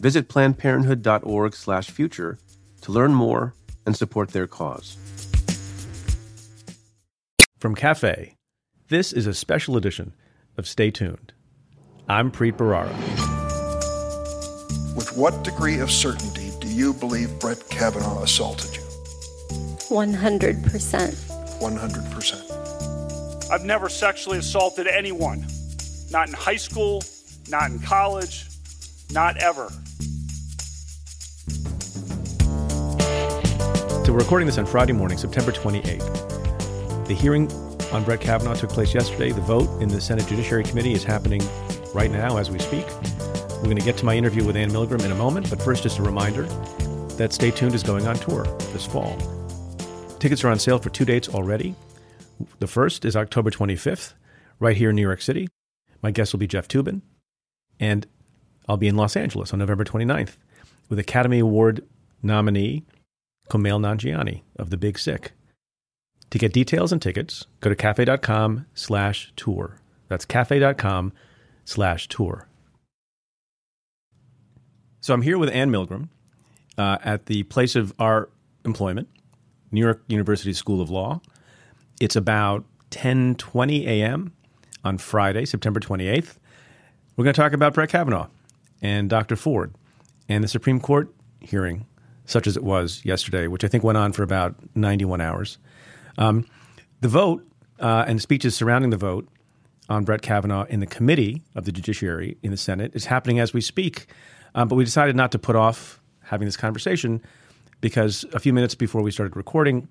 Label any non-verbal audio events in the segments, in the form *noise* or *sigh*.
Visit plannedparenthood.org/future to learn more and support their cause. From Cafe, this is a special edition of Stay Tuned. I'm Preet Bharara. With what degree of certainty do you believe Brett Kavanaugh assaulted you? 100%. 100%. I've never sexually assaulted anyone. Not in high school, not in college, not ever. We're recording this on Friday morning, September 28th. The hearing on Brett Kavanaugh took place yesterday. The vote in the Senate Judiciary Committee is happening right now as we speak. We're going to get to my interview with Anne Milgram in a moment, but first, just a reminder that Stay Tuned is going on tour this fall. Tickets are on sale for two dates already. The first is October 25th, right here in New York City. My guest will be Jeff Toobin, and I'll be in Los Angeles on November 29th with Academy Award nominee Kumail Nanjiani of The Big Sick. To get details and tickets, go to cafe.com slash tour. That's cafe.com slash tour. So I'm here with Anne Milgram uh, at the place of our employment, New York University School of Law. It's about 10:20 a.m. on Friday, September 28th. We're going to talk about Brett Kavanaugh and Dr. Ford and the Supreme Court hearing such as it was yesterday, which I think went on for about 91 hours. Um, the vote uh, and the speeches surrounding the vote on Brett Kavanaugh in the committee of the Judiciary in the Senate is happening as we speak. Um, but we decided not to put off having this conversation because a few minutes before we started recording,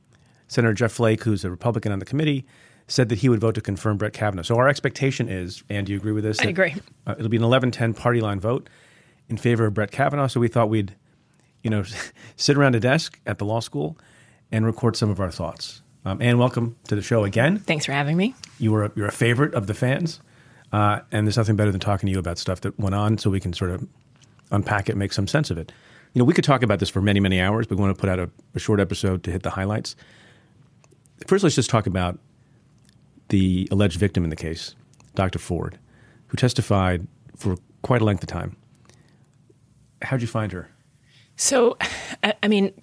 Senator Jeff Flake, who's a Republican on the committee, said that he would vote to confirm Brett Kavanaugh. So our expectation is, and do you agree with this? I agree. Uh, it'll be an 11-10 party line vote in favor of Brett Kavanaugh. So we thought we'd you know, *laughs* sit around a desk at the law school and record some of our thoughts. Um, and welcome to the show again. Thanks for having me. You were a, you're a favorite of the fans, uh, and there's nothing better than talking to you about stuff that went on, so we can sort of unpack it, make some sense of it. You know, we could talk about this for many, many hours, but we want to put out a, a short episode to hit the highlights. First, let's just talk about the alleged victim in the case, Dr. Ford, who testified for quite a length of time. How'd you find her? So, I mean,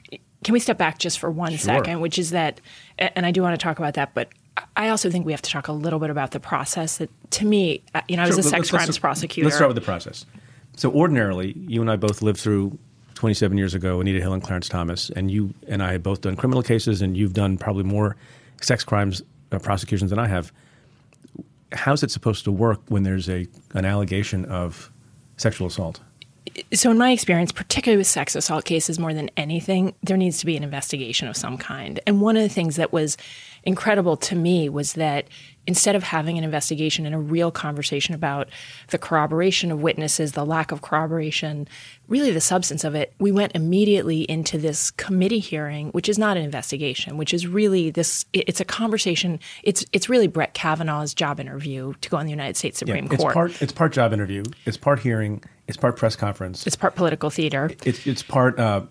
can we step back just for one Sure. second? Which is that, and I do want to talk about that, but I also think we have to talk a little bit about the process. That to me, uh, you know, I was Sure, a sex crimes prosecutor. Let's start with the process. So, ordinarily, you and I both lived through 27 years ago, Anita Hill and Clarence Thomas, and you and I have both done criminal cases, and you've done probably more sex crimes uh, prosecutions than I have. How's it supposed to work when there's a an allegation of sexual assault? So in my experience particularly with sex assault cases more than anything there needs to be an investigation of some kind. And one of the things that was incredible to me was that instead of having an investigation and a real conversation about the corroboration of witnesses the lack of corroboration really the substance of it we went immediately into this committee hearing which is not an investigation which is really this it's a conversation. It's it's really Brett Kavanaugh's job interview to go on the United States Supreme Court. it's Court. part it's part job interview, it's part hearing, it's part press conference, it's part political theater. It's it's part uh,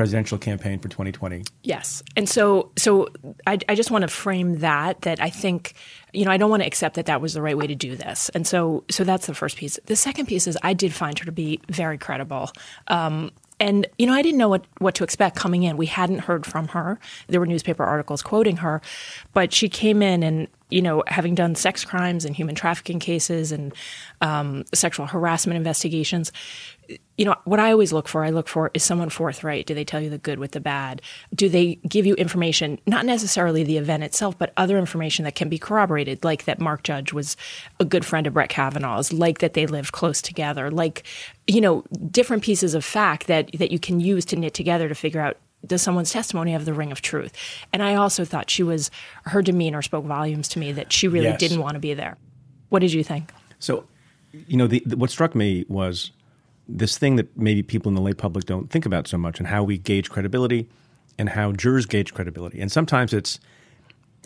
presidential campaign for 2020. Yes. And so so I, I just want to frame that that I think you know I don't want to accept that that was the right way to do this. And so so that's the first piece. The second piece is I did find her to be very credible. Um, and you know I didn't know what what to expect coming in. We hadn't heard from her. There were newspaper articles quoting her, but she came in and you know having done sex crimes and human trafficking cases and um, sexual harassment investigations you know what i always look for i look for is someone forthright. Do they tell you the good with the bad? Do they give you information not necessarily the event itself but other information that can be corroborated like that mark judge was a good friend of brett kavanaugh's like that they lived close together like you know different pieces of fact that that you can use to knit together to figure out does someone's testimony have the ring of truth and i also thought she was her demeanor spoke volumes to me that she really Yes. didn't want to be there what did you think So, you know, the, the, what struck me was this thing that maybe people in the lay public don't think about so much and how we gauge credibility and how jurors gauge credibility. And sometimes it's,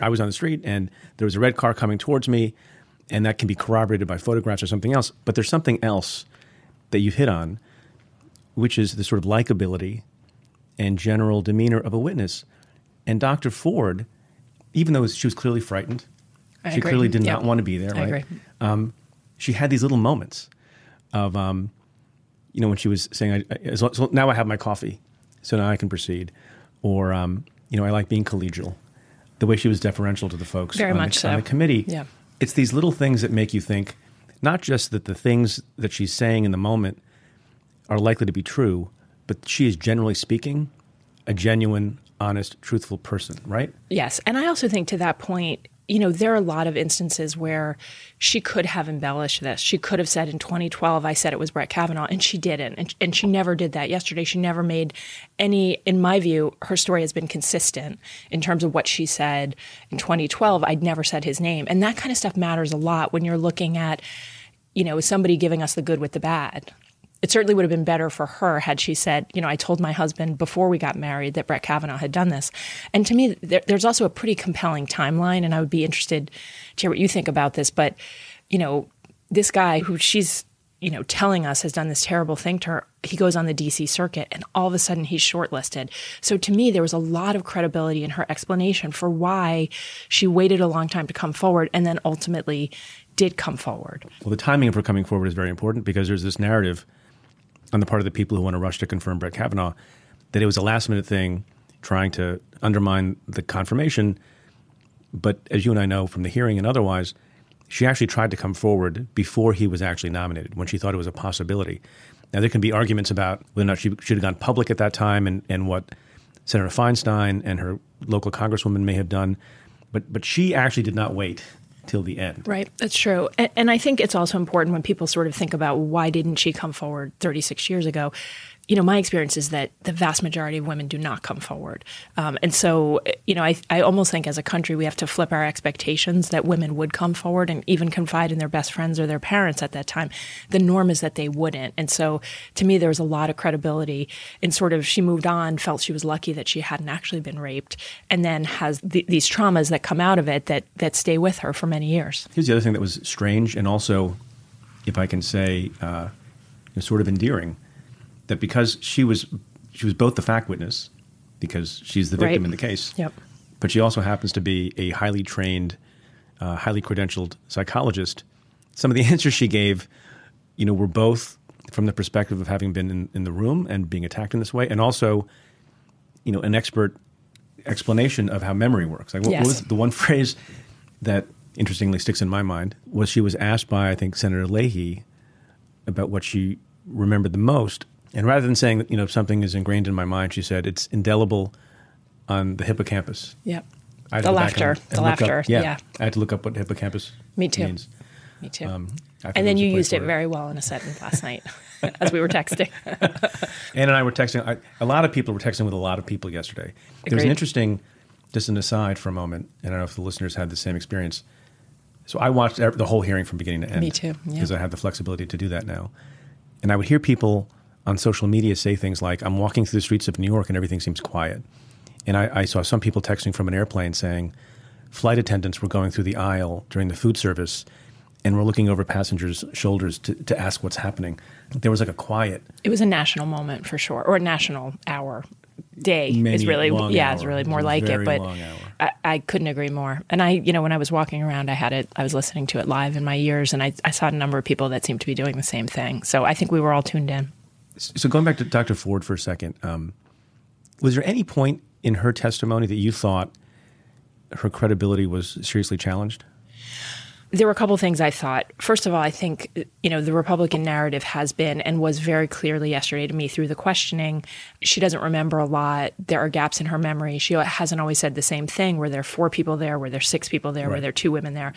I was on the street and there was a red car coming towards me, and that can be corroborated by photographs or something else. But there's something else that you hit on, which is the sort of likability and general demeanor of a witness. And Dr. Ford, even though she was clearly frightened, I she agree. clearly did not want to be there, I right? agree. Um, she had these little moments of, um, you know, when she was saying, I, I, so, so now I have my coffee, so now I can proceed. Or, um, you know, I like being collegial. The way she was deferential to the folks Very on, much the, so. on the committee. Yeah. It's these little things that make you think, not just that the things that she's saying in the moment are likely to be true, but she is generally speaking a genuine, honest, truthful person, right? Yes. And I also think to that point, you know, there are a lot of instances where she could have embellished this. She could have said in 2012, I said it was Brett Kavanaugh, and she didn't. And, and she never did that yesterday. She never made any, in my view, her story has been consistent in terms of what she said in 2012. I'd never said his name. And that kind of stuff matters a lot when you're looking at, you know, is somebody giving us the good with the bad? It certainly would have been better for her had she said, you know, I told my husband before we got married that Brett Kavanaugh had done this. And to me, there, there's also a pretty compelling timeline, and I would be interested to hear what you think about this. But, you know, this guy who she's, you know, telling us has done this terrible thing to her, he goes on the DC circuit, and all of a sudden he's shortlisted. So to me, there was a lot of credibility in her explanation for why she waited a long time to come forward and then ultimately did come forward. Well, the timing of her coming forward is very important because there's this narrative on the part of the people who want to rush to confirm Brett Kavanaugh that it was a last minute thing trying to undermine the confirmation. But as you and I know from the hearing and otherwise, she actually tried to come forward before he was actually nominated when she thought it was a possibility. Now, there can be arguments about whether or not she should have gone public at that time and, and what Senator Feinstein and her local congresswoman may have done. But, but she actually did not wait till the end. Right, that's true. And, and I think it's also important when people sort of think about why didn't she come forward 36 years ago. You know, my experience is that the vast majority of women do not come forward. Um, and so, you know, I, I almost think as a country we have to flip our expectations that women would come forward and even confide in their best friends or their parents at that time. The norm is that they wouldn't. And so to me, there was a lot of credibility in sort of she moved on, felt she was lucky that she hadn't actually been raped, and then has th- these traumas that come out of it that, that stay with her for many years. Here's the other thing that was strange and also, if I can say, uh, sort of endearing, that because she was she was both the fact witness, because she's the victim Right. in the case, Yep. but she also happens to be a highly trained, uh, highly credentialed psychologist. Some of the *laughs* answers she gave, you know, were both from the perspective of having been in, in the room and being attacked in this way, and also, you know, an expert explanation of how memory works. Like, what, what was the one *laughs* phrase that interestingly sticks in my mind was she was asked by I think Senator Leahy about what she remembered the most, and rather than saying that you know something is ingrained in my mind, she said it's indelible on the hippocampus. Yep. I The to go back laughter. and- The look up- laughter, yeah, yeah. I had to look up what hippocampus Me too. means. Me too. Um, and then there was a you used it very well in a sentence last night *laughs* as we were texting. *laughs* Anne and I were texting. I, a lot of people were texting with a lot of people yesterday. There was an interesting, just an aside for a moment, and I don't know if the listeners had the same experience. So I watched the whole hearing from beginning to end. Me too, yeah. Because I have the flexibility to do that now. And I would hear people on social media say things like, I'm walking through the streets of New York and everything seems quiet. And I, I saw some people texting from an airplane saying, flight attendants were going through the aisle during the food service and were looking over passengers' shoulders to, to ask what's happening. There was like a quiet it was a national moment for sure, or a national hour. Day Many is really yeah, it's hour. really more like it. But. I, I couldn't agree more. And I, you know, when I was walking around, I had it. I was listening to it live in my ears, and I, I saw a number of people that seemed to be doing the same thing. So I think we were all tuned in. So going back to Dr. Ford for a second, um, was there any point in her testimony that you thought her credibility was seriously challenged? There were a couple things I thought. First of all, I think you know the Republican narrative has been and was very clearly yesterday to me through the questioning. She doesn't remember a lot. There are gaps in her memory. She hasn't always said the same thing. Were there four people there? Were there six people there? Were Right. there two women there?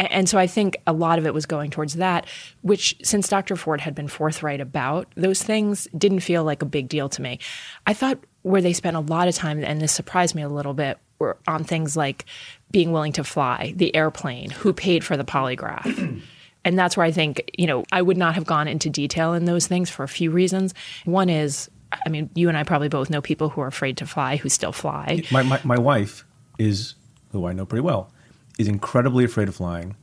A- And so I think a lot of it was going towards that. Which, since Dr. Ford had been forthright about those things, didn't feel like a big deal to me. I thought where they spent a lot of time, and this surprised me a little bit, were on things like being willing to fly, the airplane, who paid for the polygraph. *clears throat* And that's where I think, you know, I would not have gone into detail in those things for a few reasons. One is, I mean, you and I probably both know people who are afraid to fly who still fly. My, my, my wife is, who I know pretty well, is incredibly afraid of flying,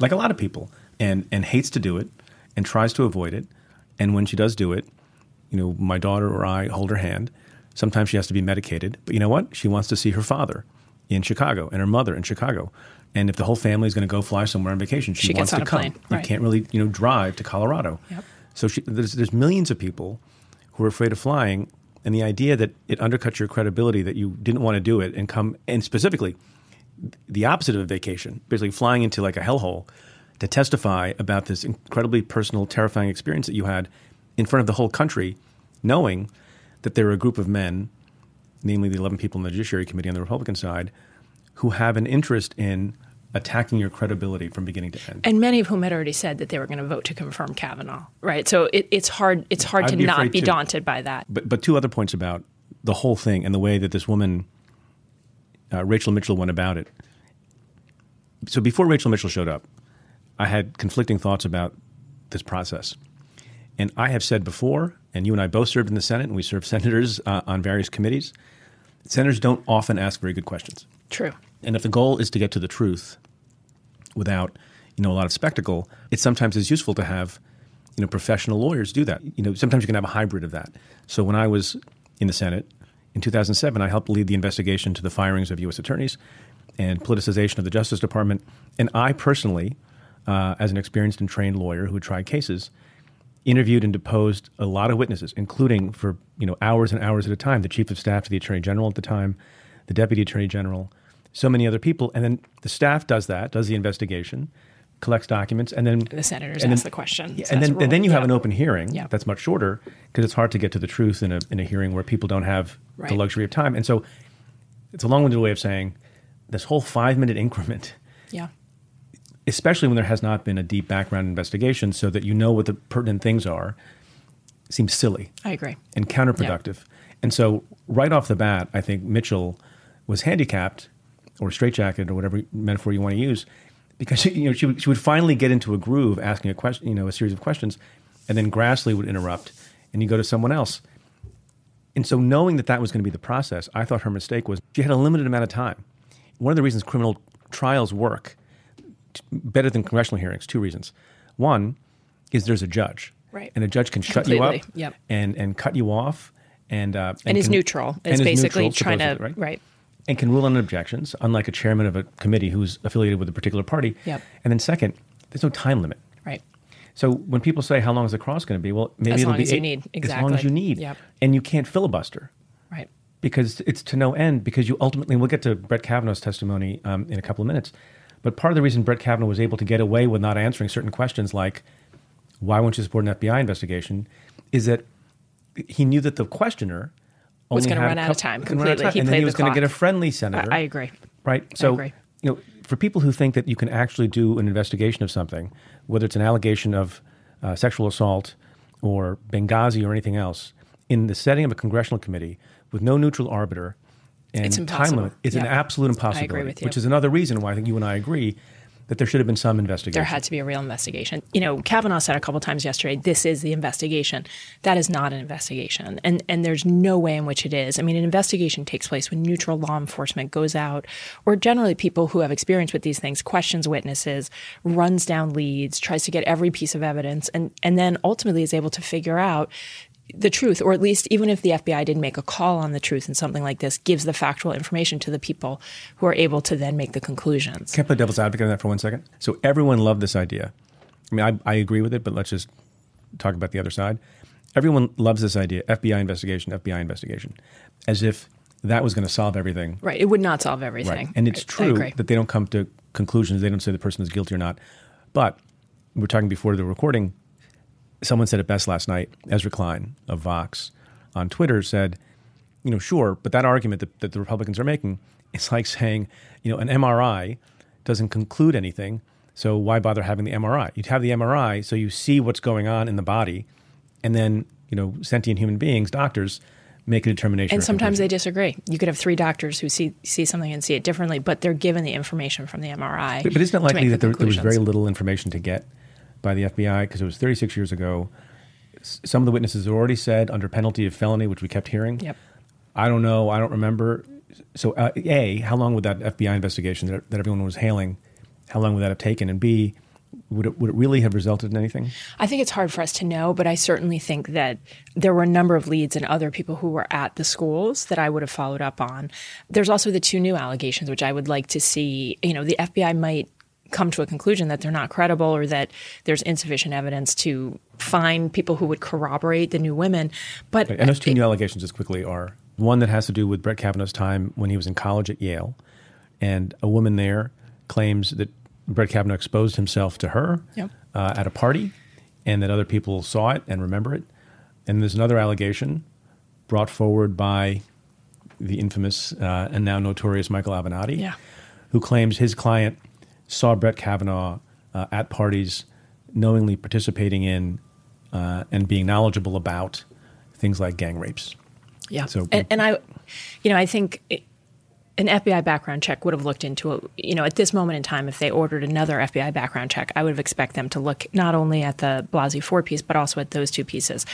like a lot of people, and, and hates to do it and tries to avoid it. And when she does do it, you know, my daughter or I hold her hand. Sometimes she has to be medicated, but you know what? She wants to see her father in Chicago and her mother in Chicago. And if the whole family is going to go fly somewhere on vacation, she, She wants to come. plane, You right. can't really, you know, drive to Colorado. Yep. So she, there's, there's millions of people who are afraid of flying, and the idea that it undercuts your credibility that you didn't want to do it and come, and specifically, the opposite of a vacation, basically flying into like a hellhole to testify about this incredibly personal, terrifying experience that you had in front of the whole country, knowing that there are a group of men, namely the 11 people in the Judiciary Committee on the Republican side, who have an interest in attacking your credibility from beginning to end. And many of whom had already said that they were going to vote to confirm Kavanaugh, right? So it, it's hard. It's hard I'd to be not be too. daunted by that. But but two other points about the whole thing and the way that this woman, uh, Rachel Mitchell, went about it. So before Rachel Mitchell showed up, I had conflicting thoughts about this process, and I have said before, and you and I both served in the Senate, and we served senators uh, on various committees. Senators don't often ask very good questions. True. And if the goal is to get to the truth without, you know, a lot of spectacle, it sometimes is useful to have, you know, professional lawyers do that. You know, sometimes you can have a hybrid of that. So when I was in the Senate in 2007, I helped lead the investigation to the firings of U.S. attorneys and politicization of the Justice Department. And I personally, uh, as an experienced and trained lawyer who had tried cases, interviewed and deposed a lot of witnesses, including for you know hours and hours at a time, the chief of staff to the attorney general at the time, the deputy attorney general, so many other people, and then the staff does that, does the investigation, collects documents, and then The senators and ask then- the question. Yeah, says and then and then you have Yeah. an open hearing Yeah. that's much shorter because it's hard to get to the truth in a in a hearing where people don't have Right. the luxury of time, and so it's a long-winded way of saying this whole five-minute increment Yeah. Especially when there has not been a deep background investigation so that you know what the pertinent things are, seems silly I agree. and counterproductive. And so, right off the bat, I think Mitchell was handicapped or straitjacketed or whatever metaphor you want to use because *laughs* you know she would, she would finally get into a groove asking a question, you know, a series of questions, and then Grassley would interrupt, and you go to someone else. And so, knowing that that was going to be the process, I thought her mistake was she had a limited amount of time. One of the reasons criminal trials work better than congressional hearings, two reasons. One is there's a judge, Right. and a judge can shut you up Yep. and and cut you off, and uh, And, is can- neutral. and is basically neutral, trying to supposedly, right. and can rule on objections, unlike a chairman of a committee who's affiliated with a particular party. Yep. And then second, there's no time limit. Right. So when people say how long is the cross going to be, well, maybe As it'll long be as you eight- need. as long as you need, Yep. and you can't filibuster Right. because it's to no end. Because you ultimately, and we'll get to Brett Kavanaugh's testimony um, in a couple of minutes. But part of the reason Brett Kavanaugh was able to get away with not answering certain questions, like why won't you support an FBI investigation, is that he knew that the questioner Was had a run out of time out of time, He and then he was going to get a friendly senator. I agree. Right. So, agree. you know, for people who think that you can actually do an investigation of something, whether it's an allegation of uh, sexual assault or Benghazi or anything else, in the setting of a congressional committee with no neutral arbiter and It's time impossible. limit, it's an Yeah. absolute impossibility. with you. Which is another reason why I think you and I agree that there should have been some investigation. There had to be a real investigation. You know, Kavanaugh said a couple times yesterday, "This is the investigation." That is not an investigation, and and there's no way in which it is. I mean, an investigation takes place when neutral law enforcement goes out, or generally people who have experience with these things, questions witnesses, runs down leads, tries to get every piece of evidence, and and then ultimately is able to figure out the truth, or at least even if the FBI didn't make a call on the truth in something like this, gives the factual information to the people who are able to then make the conclusions. Can I play devil's advocate on that for one second? So everyone loved this idea. I mean, I, I agree with it, but let's just talk about the other side. Everyone loves this idea: FBI investigation, FBI investigation, as if that was going to solve everything. Right. It would not solve everything. Right. And it's I true that they don't come to conclusions. They don't say the person is guilty or not. But we're talking before the recording. Someone said it best last night. Ezra Klein of Vox on Twitter said, you know, sure, but that argument that, that the Republicans are making, *laughs* it's like saying, you know, an MRI doesn't conclude anything. So why bother having the MRI? You'd have the MRI so you see what's going on in the body, and then you know, sentient human beings, doctors, make a determination. and sometimes they disagree. You could have three doctors who see see something and see it differently, but they're given the information from the MRI. But, but isn't it likely that there, there was very little information to get? By the FBI because it was 36 years ago. S- Some of the witnesses had already said under penalty of felony, which we kept hearing. Yep. I don't know. I don't remember. So, uh, A, how long would that FBI investigation that, that everyone was hailing, how long would that have taken? And B, would it, would it really have resulted in anything? I think it's hard for us to know, but I certainly think that there were a number of leads and other people who were at the schools that I would have followed up on. There's also the two new allegations, which I would like to see. You know, the FBI might come to a conclusion that they're not credible or that there's insufficient evidence to find people who would corroborate the new women. But And those two new allegations, just quickly, are one that has to do with Brett Kavanaugh's time when he was in college at Yale, and a woman there claims that Brett Kavanaugh exposed himself to her Yep. uh, at a party, and that other people saw it and remember it. And there's another allegation brought forward by the infamous uh, and now notorious Michael Avenatti, Yeah. who claims his client saw Brett Kavanaugh uh, at parties, knowingly participating in uh, and being knowledgeable about things like gang rapes. Yeah. So- and, and I, you know, I think an FBI background check would have looked into it. You know, at this moment in time, if they ordered another FBI background check, I would have expect them to look not only at the Blasey Ford piece, but also at those two pieces.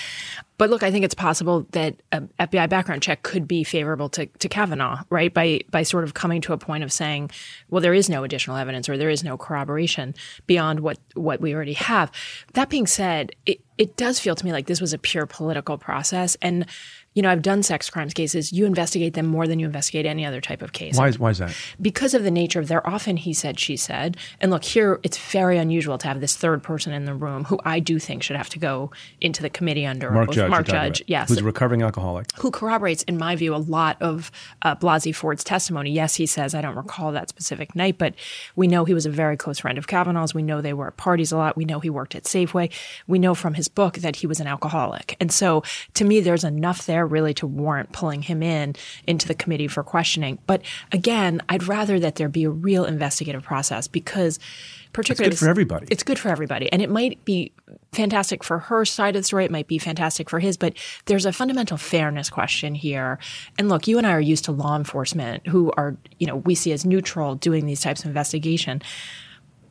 But look, I think it's possible that an FBI background check could be favorable to, to Kavanaugh, right? By by sort of coming to a point of saying, well, there is no additional evidence or there is no corroboration beyond what what we already have. That being said, it, it does feel to me like this was a pure political process and you know, I've done sex crimes cases. You investigate them more than you investigate any other type of case. Why is, why is that? Because of the nature of they're often he said, she said. And look, here it's very unusual to have this third person in the room who I do think should have to go into the committee under Mark oath. Judge. Mark Judge, yes. Who's a recovering alcoholic. who corroborates, in my view, a lot of uh, Blasey Ford's testimony. Yes, he says, I don't recall that specific night, but we know he was a very close friend of Kavanaugh's. We know they were at parties a lot. We know he worked at Safeway. We know from his book that he was an alcoholic. And so to me, there's enough there really to warrant pulling him in into the committee for questioning. But again, I'd rather that there be a real investigative process because particularly it's good for everybody. It's good for everybody. And it might be fantastic for her side of the story. It might be fantastic for his, but there's a fundamental fairness question here. And look, you and I are used to law enforcement who are, you know, we see as neutral doing these types of investigation.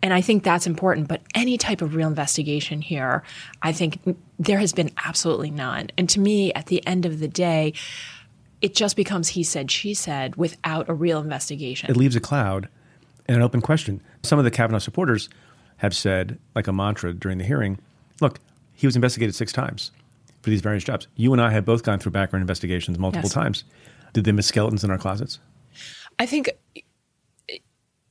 And I think that's important. But any type of real investigation here, I think there has been absolutely none. And to me, at the end of the day, it just becomes he said, she said without a real investigation. It leaves a cloud and an open question. Some of the Kavanaugh supporters have said, like a mantra during the hearing, look, he was investigated six times for these various jobs. You and I have both gone through background investigations multiple Yes. times. Did they miss skeletons in our closets? I think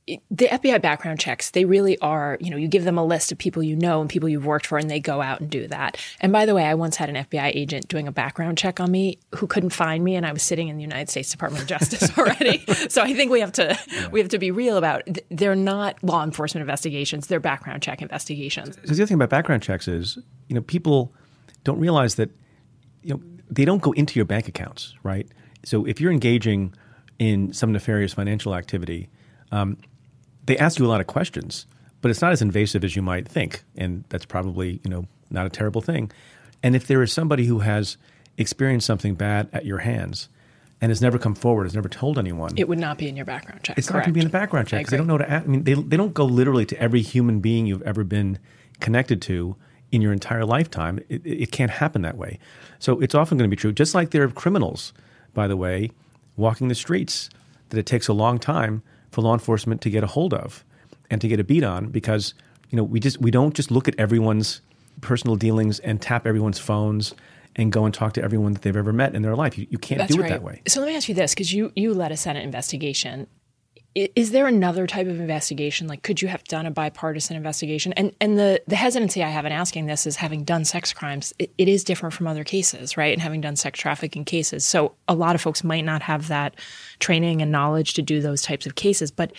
the FBI background checks, they really are, you know, you give them a list of people you know and people you've worked for, and they go out and do that. And by the way, I once had an FBI agent doing a background check on me who couldn't find me, and I was sitting in the United States Department of Justice *laughs* already. so I think we have to we have to be real about th- they're not law enforcement investigations; they're background check investigations. Because the other thing about background checks is, you know, people don't realize that, you know, they don't go into your bank accounts, right? So if you're engaging in some nefarious financial activity, um, they ask you a lot of questions, but it's not as invasive as you might think, and that's probably you know not a terrible thing. And if there is somebody who has experienced something bad at your hands and has never come forward, has never told anyone, It would not be in your background check. it's not going to be in the background check I 'cause they don't know to. Ask, I mean, they they don't go literally to every human being you've ever been connected to in your entire lifetime. It it can't happen that way. So it's often going to be true. Just like there are criminals, by the way, walking the streets that it takes a long time for law enforcement to get a hold of and to get a beat on because you know we just we don't just look at everyone's personal dealings and tap everyone's phones and go and talk to everyone that they've ever met in their life. You, you can't That's do it right. that way. So let me ask you this, because you you led a Senate investigation. Is there another type of investigation? Like, could you have done a bipartisan investigation? And and the the hesitancy I have in asking this is having done sex crimes, it, it is different from other cases, right? And having done sex trafficking cases, so a lot of folks might not have that training and knowledge to do those types of cases. But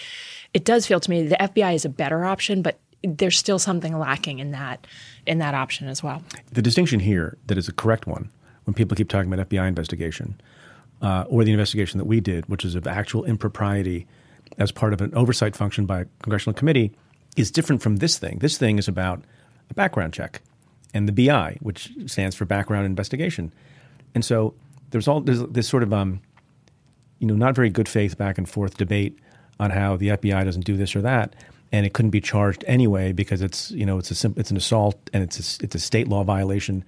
it does feel to me the FBI is a better option, but there's still something lacking in that in that option as well. the distinction here that is a correct one when people keep talking about FBI investigation uh, or the investigation that we did, which is of actual impropriety as part of an oversight function by a congressional committee, is different from this thing. This thing is about a background check and the BI, which stands for background investigation. And so there's all there's this sort of um, you know not very good faith back and forth debate on how the FBI doesn't do this or that. and it couldn't be charged anyway because it's you know it's a it's an assault and it's a, it's a state law violation.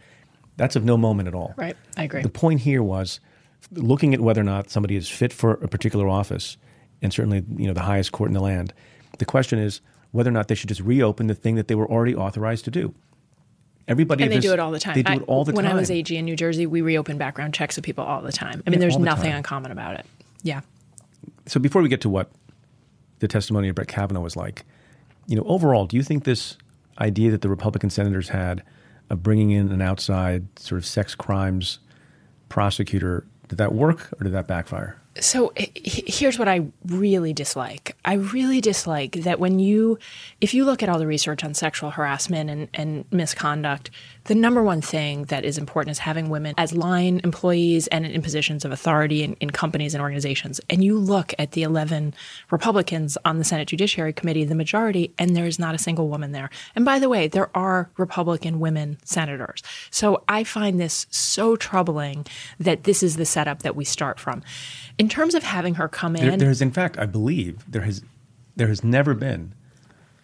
That's of no moment at all. Right, I agree. The point here was looking at whether or not somebody is fit for a particular office, and certainly you know the highest court in the land. The question is whether or not they should just reopen the thing that they were already authorized to do. Everybody and they this- do it all the time. They do I- it all the when time. I was AG in New Jersey, we reopened background checks of people all the time. I mean, Yeah, there's all the nothing time. uncommon about it. Yeah. so before we get to what the testimony of Brett Kavanaugh was like, you know, overall, do you think this idea that the Republican senators had of bringing in an outside sort of sex crimes prosecutor did that work or did that backfire? So here's what I really dislike. I really dislike that when you, if you look at all the research on sexual harassment and, and misconduct, the number one thing that is important is having women as line employees and in positions of authority in, in companies and organizations. And you look at the 11 Republicans on the Senate Judiciary Committee, the majority, and there is not a single woman there. And by the way, there are Republican women senators. So I find this so troubling that this is the setup that we start from. In terms of having her come in, there has, in fact, I believe there has there has never been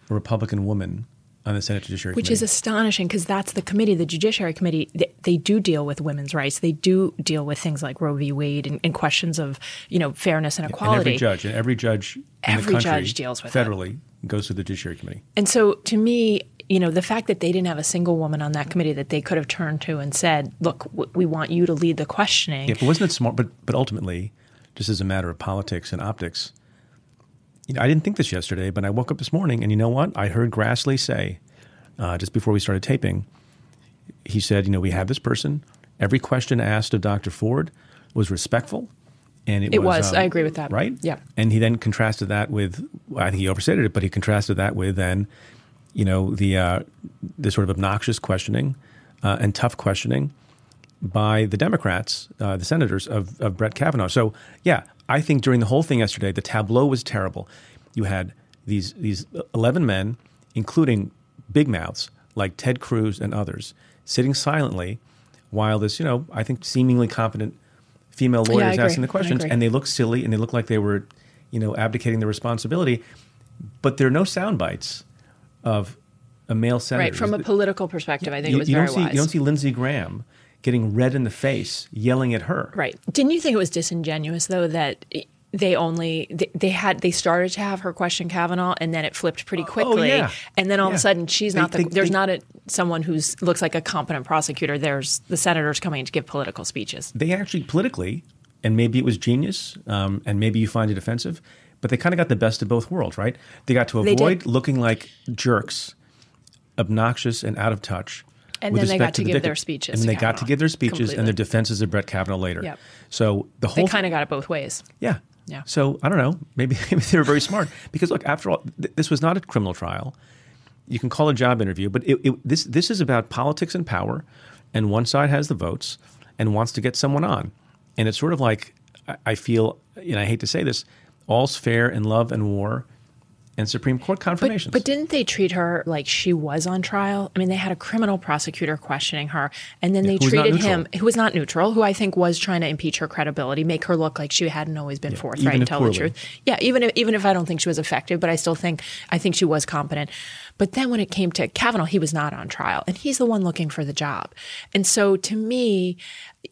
a Republican woman on the Senate Judiciary Committee. which Committee. is astonishing because that's the committee, the Judiciary Committee. They, they do deal with women's rights. They do deal with things like Roe v. Wade and, and questions of you know fairness and and equality. every judge and every judge in Every the country judge deals with it. federally goes to the Judiciary Committee. And so to me, you know, the fact that they didn't have a single woman on that committee that they could have turned to and said, "Look, w- we want you to lead the questioning." Yeah, but wasn't it smart? But but ultimately, just as a matter of politics and optics, you know, I didn't think this yesterday, but I woke up this morning and you know what? I heard Grassley say uh, just before we started taping. He said, you know, we have this person. Every question asked of Dr. Ford was respectful, and it, It was. was. um, I agree with that. Right. Yeah. And he then contrasted that with. I think he overstated it, but he contrasted that with then, you know, the uh, the sort of obnoxious questioning uh, and tough questioning by the Democrats, uh, the senators of, of Brett Kavanaugh. So, yeah, I think during the whole thing yesterday, the tableau was terrible. You had these these eleven men, including big mouths like Ted Cruz and others, sitting silently while this, you know, I think seemingly competent female lawyer is asking the questions, and they look silly and they look like they were, you know, abdicating their responsibility. But there are no sound bites of a male senator. right from a political perspective, I think you, it was you very see wise. you don't see Lindsey Graham getting red in the face, yelling at her. Right. Didn't you think it was disingenuous though that they only they, they had they started to have her question Kavanaugh and then it flipped pretty quickly Oh, yeah. and then all of a sudden she's They- not the they- there's not a someone who's looks like a competent prosecutor there's the senators coming to give political speeches. They actually politically, and maybe it was genius, um, and maybe you find it offensive, but they kind of got the best of both worlds, right? They got to avoid looking like jerks, obnoxious and out of touch. And then they got to the give their speeches And then they got to give their speeches and their defenses of Brett Kavanaugh later. Yep. So the They whole kind of got it both ways. Yeah. Yeah. So I don't know. Maybe, *laughs* maybe they were very smart because look, after all, th- this was not a criminal trial. You can call it a job interview, but it, it, this this is about politics and power, and one side has the votes and wants to get someone on, and it's sort of like I, I feel, and I hate to say this, all's fair in love and war, and Supreme Court confirmations. But, but didn't they treat her like she was on trial? I mean, they had a criminal prosecutor questioning her, and then they was not treated him, who was not neutral, who I think was trying to impeach her credibility, make her look like she hadn't always been forthright even and tell poorly. the truth. Yeah, even if, even if I don't think she was effective, but I still think I think she was competent. But then when it came to Kavanaugh, he was not on trial, and he's the one looking for the job. And so to me,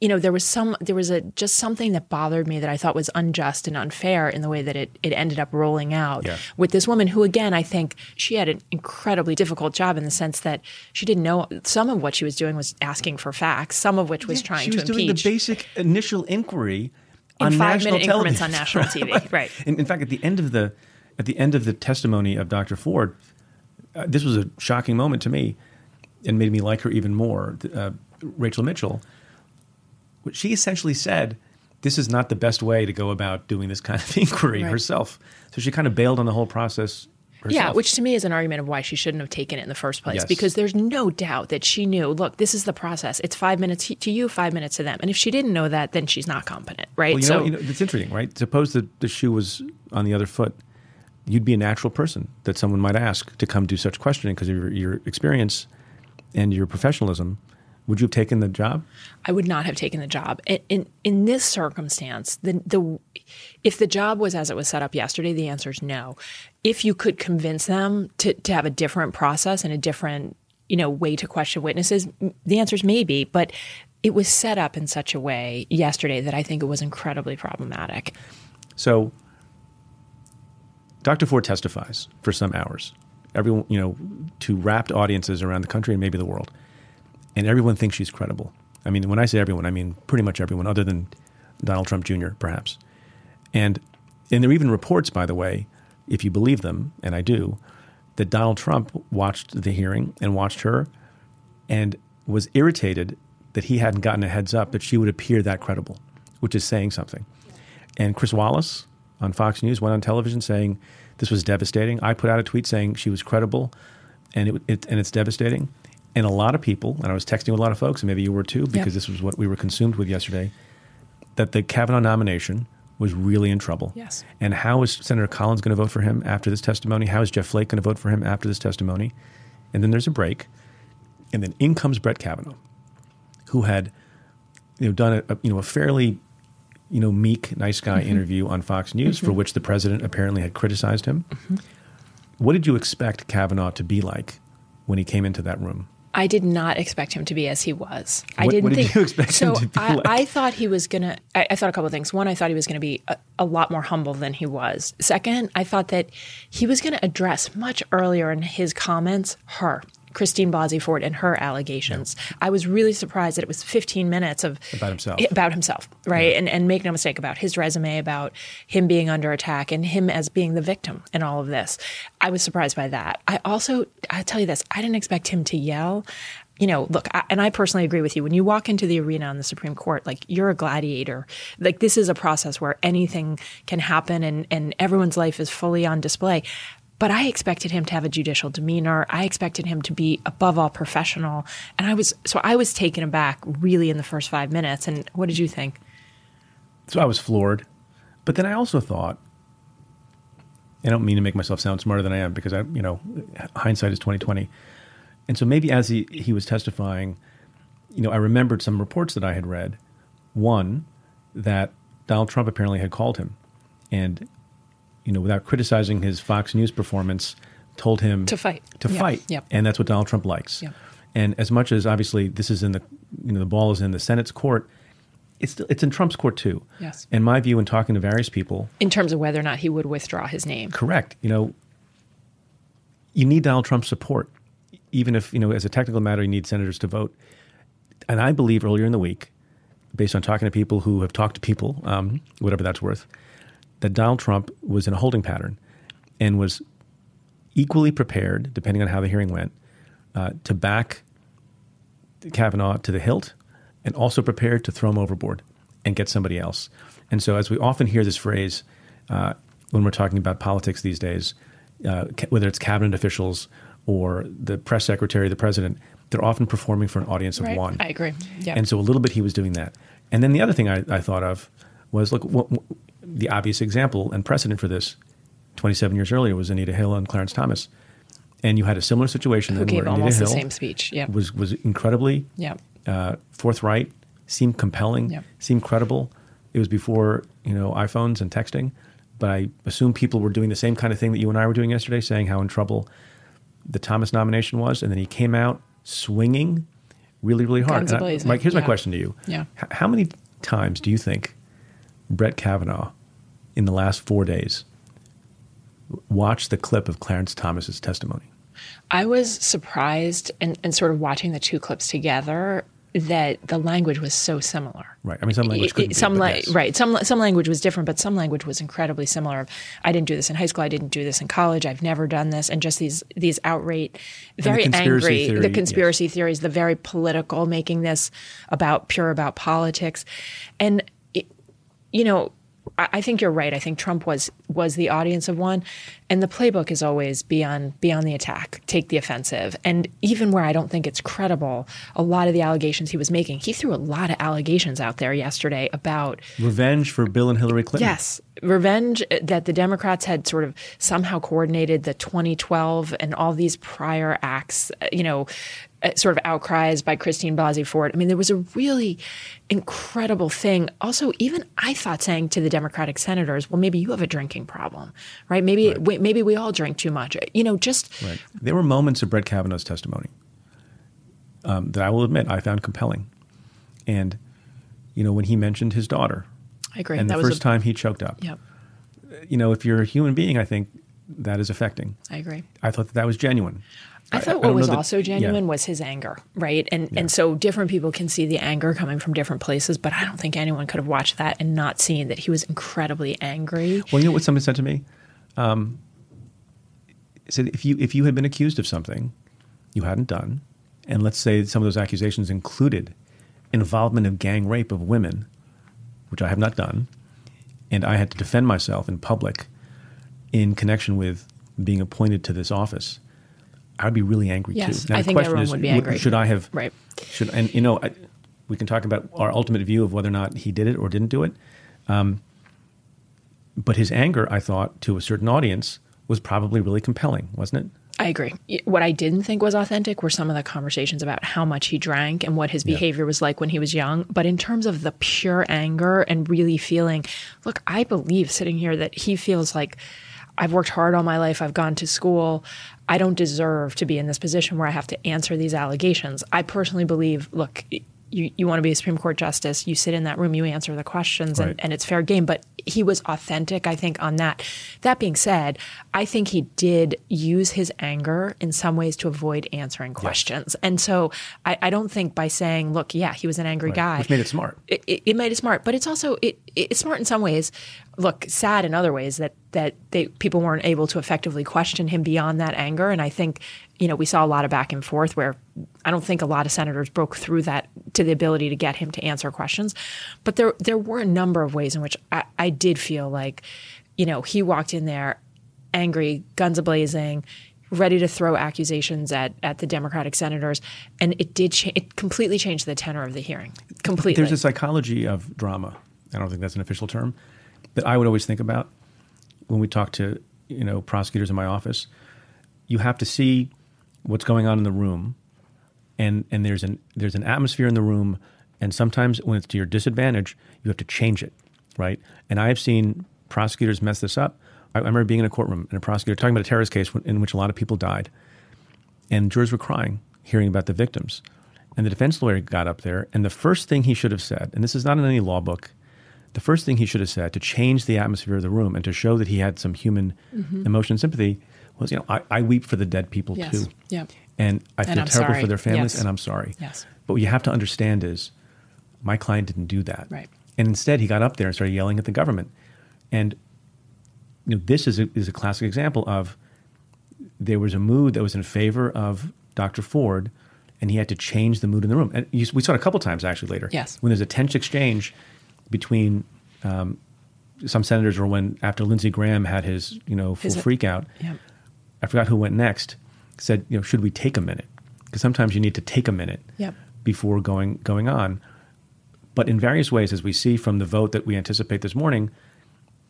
you know, there was some there was a just something that bothered me that I thought was unjust and unfair in the way that it it ended up rolling out Yeah. with this woman who again I think she had an incredibly difficult job in the sense that she didn't know some of what she was doing was asking for facts, some of which was trying she was to doing impeach. the basic initial inquiry In on five-minute national increments television. on national *laughs* TV, right. In, in fact, at the end of the at the end of the testimony of Dr. Ford, uh, this was a shocking moment to me, and made me like her even more. Uh, Rachel Mitchell, what she essentially said, "This is not the best way to go about doing this kind of *laughs* inquiry Right. herself." So she kind of bailed on the whole process. Herself. Yeah, which to me is an argument of why she shouldn't have taken it in the first place. Yes. Because there's no doubt that she knew, look, this is the process. It's five minutes to you, five minutes to them. And if she didn't know that, then she's not competent, right? Well, you so know, you know, it's interesting, right? Suppose that the shoe was on the other foot. You'd be a natural person that someone might ask to come do such questioning because of your, your experience and your professionalism Would you have taken the job? I would not have taken the job. In in, in this circumstance, the the if the job was as it was set up yesterday, the answer is no. If you could convince them to to have a different process and a different you know way to question witnesses, the answer is maybe. But it was set up in such a way yesterday that I think it was incredibly problematic. So, Dr. Ford testifies for some hours, everyone, you know, to rapt audiences around the country and maybe the world, and everyone thinks she's credible. I mean, when I say everyone, I mean pretty much everyone, other than Donald Trump Jr., perhaps. And and there are even reports, by the way, if you believe them, and I do, that Donald Trump watched the hearing and watched her, and was irritated that he hadn't gotten a heads up that she would appear that credible, which is saying something. And Chris Wallace on Fox News went on television saying this was devastating. I put out a tweet saying she was credible, and it, it and it's devastating. And a lot of people, and I was texting with a lot of folks, and maybe you were too, because Yep. this was what we were consumed with yesterday, that the Kavanaugh nomination was really in trouble. Yes. And how is Senator Collins going to vote for him after this testimony? How is Jeff Flake going to vote for him after this testimony? And then there's a break, and then in comes Brett Kavanaugh, who had you know done a, a you know a fairly you know meek, nice guy mm-hmm. interview on Fox News for mm-hmm. which the president apparently had criticized him. Mm-hmm. What did you expect Kavanaugh to be like when he came into that room? I did not expect him to be as he was. I didn't what did think. you *laughs* expect so him to be I, like? I thought he was gonna. I, I thought a couple of things. One, I thought he was going to be a, a lot more humble than he was. Second, I thought that he was going to address much earlier in his comments her. Christine Blasey Ford and her allegations. I was really surprised that it was 15 minutes of About himself. about himself, right? And and make no mistake about his resume, about him being under attack, and him as being the victim in all of this. I was surprised by that. I also, I tell you this, I didn't expect him to yell. You know, look, I, and I personally agree with you. When you walk into the arena on the Supreme Court, like you're a gladiator. Like this is a process where anything can happen, and and everyone's life is fully on display. But I expected him to have a judicial demeanor. I expected him to be above all professional. And I was so I was taken aback really in the first five minutes. And what did you think? So I was floored. But then I also thought, I don't mean to make myself sound smarter than I am because I, you know, hindsight is twenty twenty. And so maybe as he, he was testifying, you know, I remembered some reports that I had read. One, that Donald Trump apparently had called him and, you know, without criticizing his Fox News performance, told him To fight. To Yeah. fight. Yep. And that's what Donald Trump likes. Yep. And as much as obviously this is in the you know, the ball is in the Senate's court, it's still, it's in Trump's court too. Yes. And my view in talking to various people, In terms of whether or not he would withdraw his name. correct. You know, you need Donald Trump's support, even if you know, as a technical matter, you need senators to vote. And I believe earlier in the week, based on talking to people who have talked to people, um, whatever that's worth, that Donald Trump was in a holding pattern and was equally prepared, depending on how the hearing went, uh, to back Kavanaugh to the hilt and also prepared to throw him overboard and get somebody else. And so, as we often hear this phrase uh, when we're talking about politics these days, uh, ca- whether it's cabinet officials or the press secretary, the president, they're often performing for an audience of Right. one. I agree. Yeah. And so, a little bit he was doing that. And then the other thing I, I thought of was look, the obvious example and precedent for this 27 years earlier was Anita Hill and Clarence Thomas. And you had a similar situation Who gave almost the same speech. Yeah. was was incredibly Yeah. uh, forthright, seemed compelling, Yep. seemed credible. It was before you know iPhones and texting, but I assume people were doing the same kind of thing that you and I were doing yesterday, saying how in trouble the Thomas nomination was, and then he came out swinging really, really hard. And Mike, here's my question to you: Yeah. H- how many times do you think Brett Kavanaugh in the last four days Watch the clip of Clarence Thomas's testimony? I was surprised and, and sort of watching the two clips together that the language was so similar. Right. I mean, some language be, some but la- yes. right some some language was different but some language was incredibly similar I didn't do this in high school I didn't do this in college I've never done this and just these these outright very conspiracy angry theory, the conspiracy theories the very political making this about pure about politics and it, you know I think you're right. I think Trump was was the audience of one, and the playbook is always be on be on the attack, take the offensive, and even where I don't think it's credible, a lot of the allegations he was making, he threw a lot of allegations out there yesterday about Revenge for Bill and Hillary Clinton. Yes. Revenge that the Democrats had sort of somehow coordinated the 2012 and all these prior acts, you know, sort of outcries by Christine Blasey Ford. I mean, there was a really incredible thing. Also, even I thought saying to the Democratic senators, "Well, maybe you have a drinking problem, right? Maybe right. We, maybe we all drink too much." You know, just right. there were moments of Brett Kavanaugh's testimony um, that I will admit I found compelling, and you know when he mentioned his daughter, I agree. And that the first a, time he choked up. Yep. You know, if you're a human being, I think that is affecting. I agree. I thought that, that was genuine. I thought I, what I was that, also genuine yeah. was his anger, right? And yeah. and so different people can see the anger coming from different places, but I don't think anyone could have watched that and not seen that he was incredibly angry. Well, you know what someone said to me? Um, said if you if you had been accused of something you hadn't done, and let's say some of those accusations included involvement of gang rape of women, which I have not done, and I had to defend myself in public in connection with being appointed to this office I'd be really angry yes, too. Now, I think everyone is, would be angry. Should I have? Right. Should and you know, I, we can talk about our ultimate view of whether or not he did it or didn't do it. Um, but his anger, I thought, to a certain audience, was probably really compelling, wasn't it? I agree. What I didn't think was authentic were some of the conversations about how much he drank and what his behavior yeah. was like when he was young. But in terms of the pure anger and really feeling, look, I believe sitting here that he feels like I've worked hard all my life. I've gone to school. I don't deserve to be in this position where I have to answer these allegations. I personally believe, look, you, you want to be a Supreme Court justice, you sit in that room, you answer the questions, right. and, and it's fair game. But he was authentic, I think, on that. That being said, I think he did use his anger in some ways to avoid answering questions. And so I, I, don't think by saying, look, yeah, he was an angry right. guy. Which made it smart. It, it, it, made it smart. But it's also, it, it's smart in some ways look sad in other ways that that they, people weren't able to effectively question him beyond that anger. And I think you know we saw a lot of back and forth where I don't think a lot of senators broke through that to the ability to get him to answer questions. But there there were a number of ways in which I, I did feel like you know he walked in there angry, guns ablazing. Ready to throw accusations at, at the Democratic senators, and it did cha- it completely changed the tenor of the hearing. Completely. There's a psychology of drama. I don't think that's an official term, that I would always think about when we talk to you know prosecutors in my office. You have to see what's going on in the room, and and there's an there's an atmosphere in the room, and sometimes when it's to your disadvantage, you have to change it, right? And I have seen prosecutors mess this up. I, remember being in a courtroom and a prosecutor talking about a terrorist case in which a lot of people died, and jurors were crying hearing about the victims. And the defense lawyer got up there, and the first thing he should have said, and this is not in any law book, the first thing he should have said to change the atmosphere of the room and to show that he had some human mm-hmm. emotion and sympathy was, you know, I, I, weep for the dead people yes. too. Yeah. And I feel and terrible sorry. for their families yes. and I'm sorry. Yes. But what you have to understand is my client didn't do that. Right. And instead he got up there and started yelling at the government. And you know, this is a, is a classic example of there was a mood that was in favor of Dr. Ford and he had to change the mood in the room. And you, we saw it a couple times actually later. Yes. When there's a tense exchange between um, some senators, or when after Lindsey Graham had his you know full freak out, yeah. I forgot who went next. Said you know should we take a minute? Because sometimes you need to take a minute yep. before going going on. But in various ways, as we see from the vote that we anticipate this morning,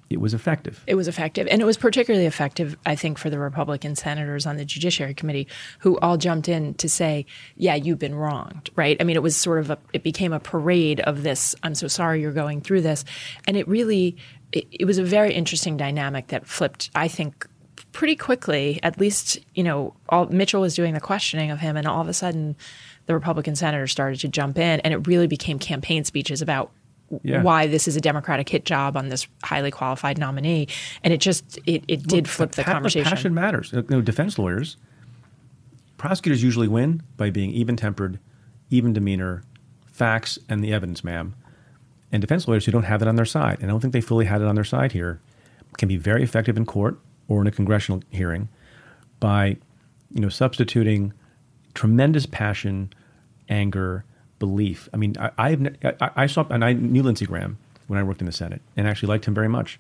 it was effective. It was effective. And it was particularly effective, I think, for the Republican senators on the Judiciary Committee who all jumped in to say, yeah, you've been wronged, right? I mean, it was sort of a, it became a parade of this, I'm so sorry you're going through this. And it really, it, it was a very interesting dynamic that flipped, I think, pretty quickly. At least, you know, all, Mitchell was doing the questioning of him, and all of a sudden, the Republican senators started to jump in, and it really became campaign speeches about yeah. why this is a Democratic hit job on this highly qualified nominee, and it just it, it did well, flip the pa- conversation. Passion matters. You know, defense lawyers, prosecutors usually win by being even tempered, even demeanor, facts, and the evidence, ma'am. And defense lawyers who don't have it on their side, and I don't think they fully had it on their side here, can be very effective in court or in a congressional hearing by, you know, substituting tremendous passion, anger, belief. I mean, I, I've I, I saw and I knew Lindsey Graham when I worked in the Senate and actually liked him very much.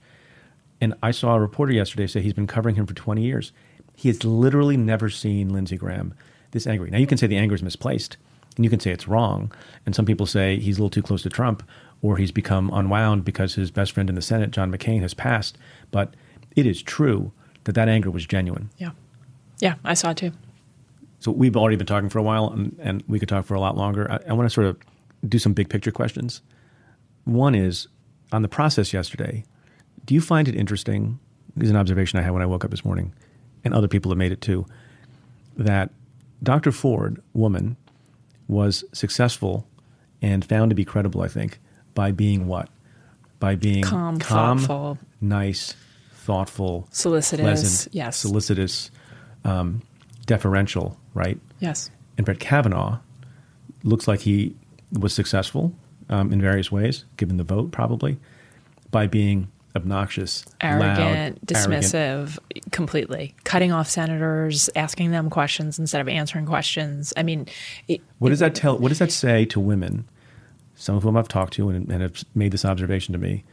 And I saw a reporter yesterday say he's been covering him for 20 years. He has literally never seen Lindsey Graham this angry. Now you can say the anger is misplaced, and you can say it's wrong. And some people say he's a little too close to Trump, or he's become unwound because his best friend in the Senate, John McCain, has passed. But it is true that that anger was genuine. Yeah, yeah, I saw it too. So we've already been talking for a while, and, and we could talk for a lot longer. I, I want to sort of do some big picture questions. One is on the process yesterday. Do you find it interesting? This is an observation I had when I woke up this morning, and other people have made it too. That Dr. Ford, woman, was successful and found to be credible. I think by being what? By being Calm, thoughtful. nice, thoughtful, Solicitous, pleasant, yes. solicitous, um, deferential, right? Yes. And Brett Kavanaugh looks like he was successful um, in various ways, given the vote, probably, by being obnoxious, Arrogant, loud, dismissive, arrogant. completely. Cutting off senators, asking them questions instead of answering questions. I mean, it, What does that tell? What does that say to women? Some of whom I've talked to and, and have made this observation to me.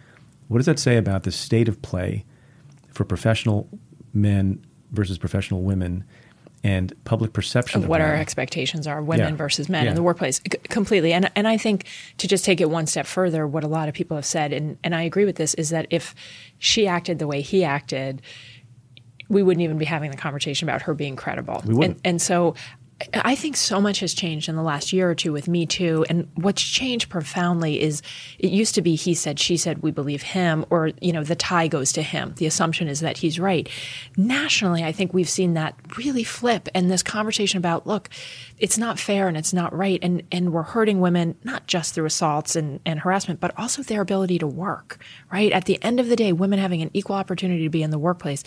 What does that say about the state of play for professional men versus professional women and public perception of what our expectations are women Yeah. versus men Yeah. in the workplace C- completely and and I think to just take it one step further what a lot of people have said and and I agree with this is that if she acted the way he acted we wouldn't even be having the conversation about her being credible We wouldn't. and and so I think so much has changed in the last year or two with Me Too. And what's changed profoundly is it used to be he said, she said, we believe him, or, you know, the tie goes to him. The assumption is that he's right. Nationally, I think we've seen that really flip. And this conversation about, look, it's not fair and it's not right. And, and we're hurting women, not just through assaults and, and harassment, but also their ability to work, right? At the end of the day, women having an equal opportunity to be in the workplace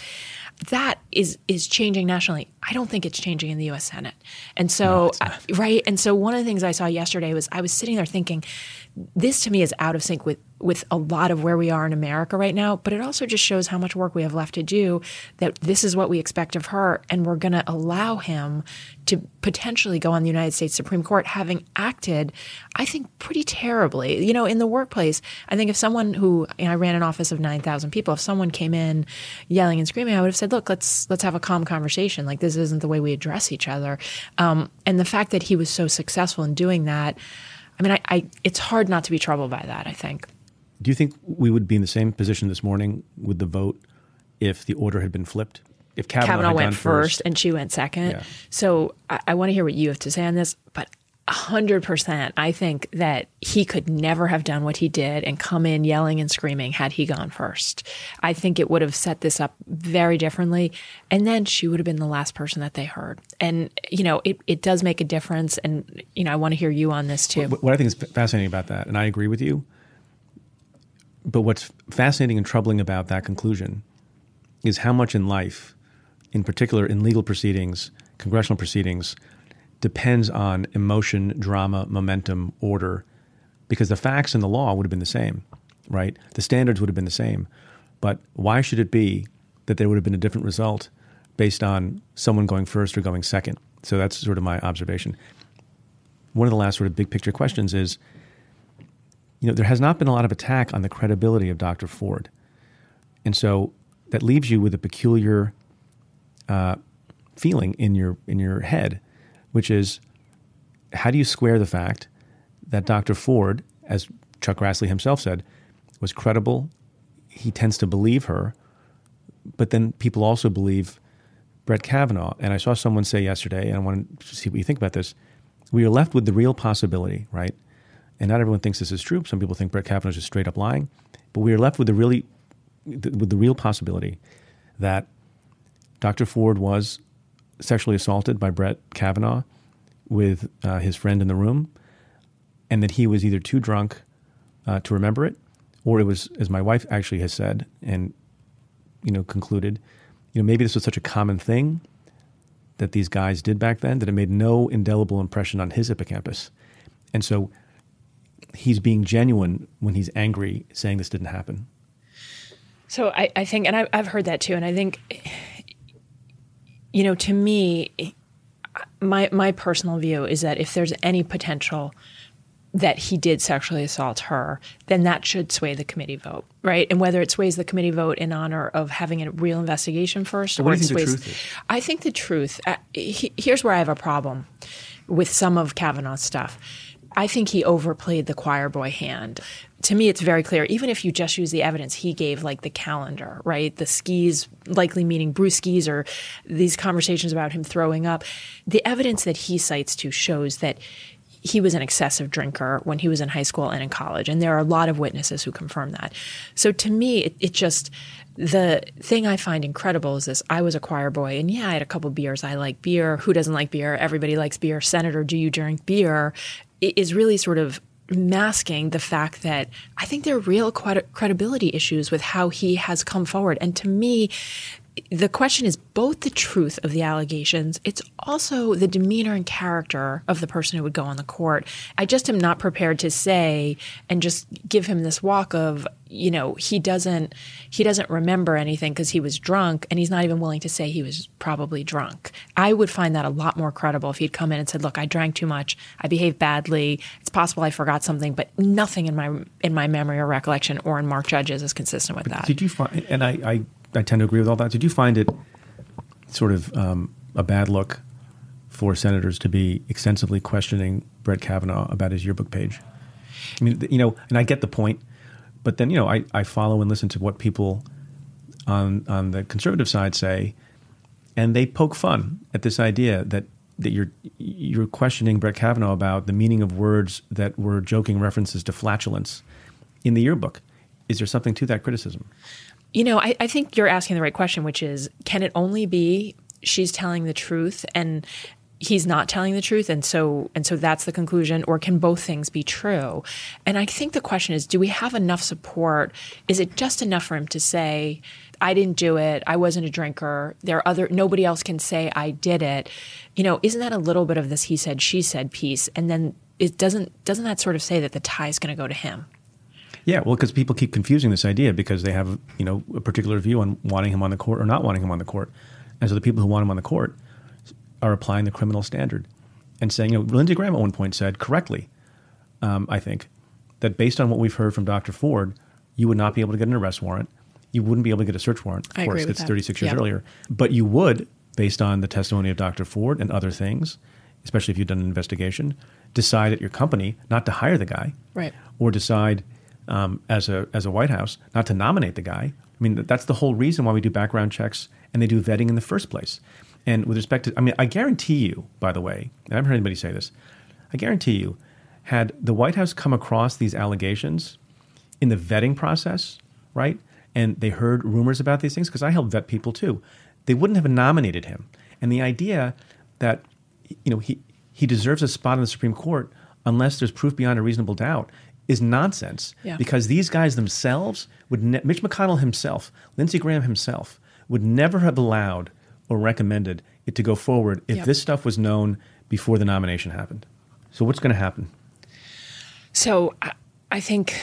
that is is changing nationally. I don't think it's changing in the U.S. Senate. And so, I- right. And so, one of the things I saw yesterday was I was sitting there thinking, this to me is out of sync with with a lot of where we are in America right now. But it also just shows how much work we have left to do. That this is what we expect of her, and we're going to allow him to potentially go on the United States Supreme Court, having acted, I think, pretty terribly. You know, in the workplace, I think if someone who you know, I ran an office of nine thousand people, if someone came in yelling and screaming, I would have said, "Look, let's let's have a calm conversation. Like this isn't the way we address each other." Um, and the fact that he was so successful in doing that, I mean, I, I it's hard not to be troubled by that. I think. Do you think we would be in the same position this morning with the vote if the order had been flipped? If Kavanaugh, Kavanaugh went gone first, and she went second. Yeah. So I, I want to hear what you have to say on this, but. hundred percent. I think that he could never have done what he did and come in yelling and screaming had he gone first. I think it would have set this up very differently. And then she would have been the last person that they heard. And, you know, it, it does make a difference. And, you know, I want to hear you on this too. What what I think is fascinating about that, and I agree with you, but what's fascinating and troubling about that conclusion is how much in life, in particular in legal proceedings, congressional proceedings, depends on emotion, drama, momentum, order, because the facts and the law would have been the same, right? The standards would have been the same. But why should it be that there would have been a different result based on someone going first or going second? So that's sort of my observation. One of the last sort of big picture questions is you know, there has not been a lot of attack on the credibility of Dr. Ford. And so that leaves you with a peculiar uh, feeling in your in your head, which is how do you square the fact that Dr. Ford, as Chuck Grassley himself said, was credible. He tends to believe her, but then people also believe Brett Kavanaugh. And I saw someone say yesterday, and I want to see what you think about this. We are left with the real possibility, right? And not everyone thinks this is true. Some people think Brett Kavanaugh is just straight up lying, but we are left with the really, with the real possibility that Dr. Ford was sexually assaulted by Brett Kavanaugh with uh, his friend in the room, and that he was either too drunk uh, to remember it, or it was, as my wife actually has said, and you know concluded, you know maybe this was such a common thing that these guys did back then that it made no indelible impression on his hippocampus, and so he's being genuine when he's angry, saying this didn't happen. So I, I think, and I, I've heard that too, and I think, you know, to me, my my personal view is that if there's any potential that he did sexually assault her, then that should sway the committee vote, right? And whether it sways the committee vote in honor of having a real investigation first, or it sways. I think the truth. Uh, he, here's where I have a problem with some of Kavanaugh's stuff. I think he overplayed the choir boy hand. to me, it's very clear. Even if you just use the evidence he gave, like the calendar, right? The skis likely meaning brewskis or these conversations about him throwing up. The evidence that he cites to shows that he was an excessive drinker when he was in high school and in college. And there are a lot of witnesses who confirm that. So to me, it, it just, the thing I find incredible is this I was a choir boy, and yeah, I had a couple beers. I like beer. Who doesn't like beer? Everybody likes beer. Senator, do you drink beer? Is really sort of masking the fact that I think there are real credibility issues with how he has come forward. And to me, the question is both the truth of the allegations, it's also the demeanor and character of the person who would go on the court. I just am not prepared to say and just give him this walk of, you know, he doesn't he doesn't remember anything because he was drunk and he's not even willing to say he was probably drunk. I would find that a lot more credible if he'd come in and said, "Look, I drank too much. I behaved badly. It's possible I forgot something, but nothing in my in my memory or recollection or in Mark Judge's is consistent with but that." Did you find and I, I I tend to agree with all that. Did you find it sort of um, a bad look for senators to be extensively questioning Brett Kavanaugh about his yearbook page? I mean, you know, and I get the point, but then you know, I, I follow and listen to what people on on the conservative side say, and they poke fun at this idea that that you're you're questioning Brett Kavanaugh about the meaning of words that were joking references to flatulence in the yearbook. Is there something to that criticism? You know, I, I think you're asking the right question, which is can it only be she's telling the truth and he's not telling the truth and so and so that's the conclusion or can both things be true? And i think the question is do we have enough support? Is it just enough for him to say i didn't do it. I wasn't a drinker. There are other nobody else can say i did it. You know isn't that a little bit of this he said she said piece? And then it doesn't doesn't that sort of say that the tie is going to go to him yeah, well, because people keep confusing this idea because they have you know a particular view on wanting him on the court or not wanting him on the court, and so the people who want him on the court are applying the criminal standard and saying, you know, Lindsey Graham at one point said correctly, um, I think, that based on what we've heard from Dr. Ford, you would not be able to get an arrest warrant. You wouldn't be able to get a search warrant, of I course, that's 36 years earlier. But you would, based on the testimony of Dr. Ford and other things, especially if you've done an investigation, decide at your company not to hire the guy. Right. Or decide um, as a as a White House not to nominate the guy. I mean, that's the whole reason why we do background checks and they do vetting in the first place. And with respect to, I mean, I guarantee you, by the way, I haven't heard anybody say this, I guarantee you, had the White House come across these allegations in the vetting process, right, and they heard rumors about these things, because I help vet people too, they wouldn't have nominated him. And the idea that, you know, he, he deserves a spot in the Supreme Court unless there's proof beyond a reasonable doubt is nonsense yeah. because these guys themselves would ne- Mitch McConnell himself, Lindsey Graham himself would never have allowed or recommended it to go forward if yep. this stuff was known before the nomination happened. So what's going to happen? So I, I think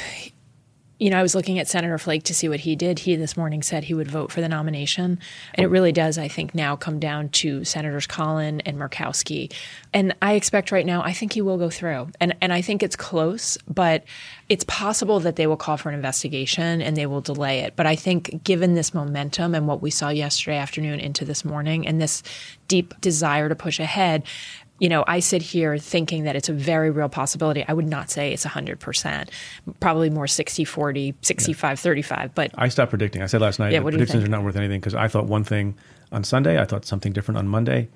you know, I was looking at Senator Flake to see what he did. He this morning said he would vote for the nomination. And it really does, I think, now come down to Senators Collins and Murkowski. And I expect right now, I think he will go through. And and I think it's close, but it's possible that they will call for an investigation and they will delay it. But I think given this momentum and what we saw yesterday afternoon into this morning and this deep desire to push ahead, you know, I sit here thinking that it's a very real possibility. I would not say it's 100%, probably more 60 40, 65 yeah. 35. But I stopped predicting. I said last night yeah, predictions are not worth anything because I thought one thing on Sunday, I thought something different on Monday,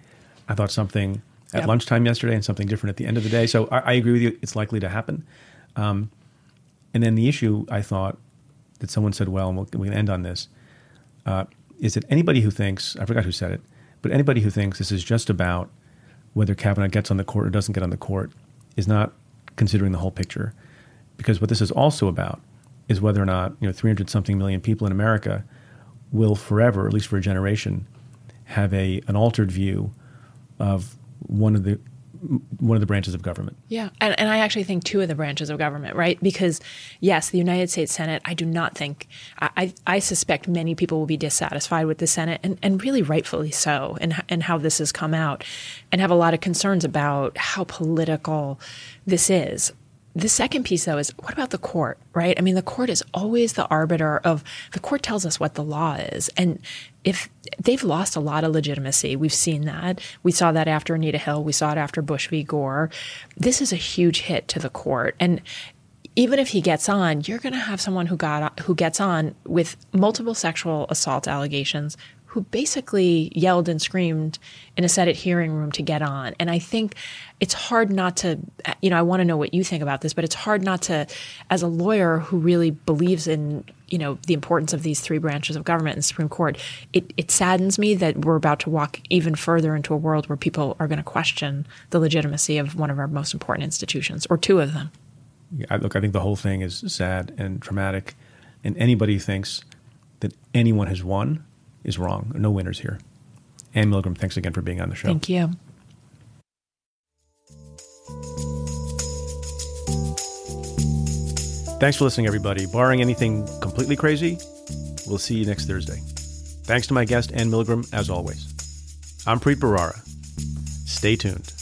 I thought something at yep. lunchtime yesterday, and something different at the end of the day. So I, I agree with you. It's likely to happen. Um, and then the issue I thought that someone said, well, and we'll, we can end on this, uh, is that anybody who thinks, I forgot who said it, but anybody who thinks this is just about whether Kavanaugh gets on the court or doesn't get on the court is not considering the whole picture. Because what this is also about is whether or not, you know, 300 something million people in America will forever, at least for a generation, have a an altered view of one of the one of the branches of government. Yeah. And, and I actually think two of the branches of government, right? Because, yes, the United States Senate, I do not think, I, I suspect many people will be dissatisfied with the Senate, and, and really rightfully so, and, and how this has come out, and have a lot of concerns about how political this is. The second piece, though, is what about the court, right? I mean, the court is always the arbiter of the court tells us what the law is. And if they've lost a lot of legitimacy, we've seen that. We saw that after Anita Hill, we saw it after Bush v. Gore. This is a huge hit to the court. And even if he gets on, you're going to have someone who got who gets on with multiple sexual assault allegations who basically yelled and screamed in a Senate hearing room to get on. And I think it's hard not to, you know, I want to know what you think about this, but it's hard not to, as a lawyer who really believes in, you know, the importance of these three branches of government and Supreme Court, it, it saddens me that we're about to walk even further into a world where people are going to question the legitimacy of one of our most important institutions, or two of them. I, look, I think the whole thing is sad and traumatic, and anybody thinks that anyone has won is wrong. No winners here. Anne Milgram, thanks again for being on the show. Thank you. Thanks for listening, everybody. Barring anything completely crazy, we'll see you next Thursday. Thanks to my guest, Anne Milgram, as always. I'm Preet Bharara. Stay tuned.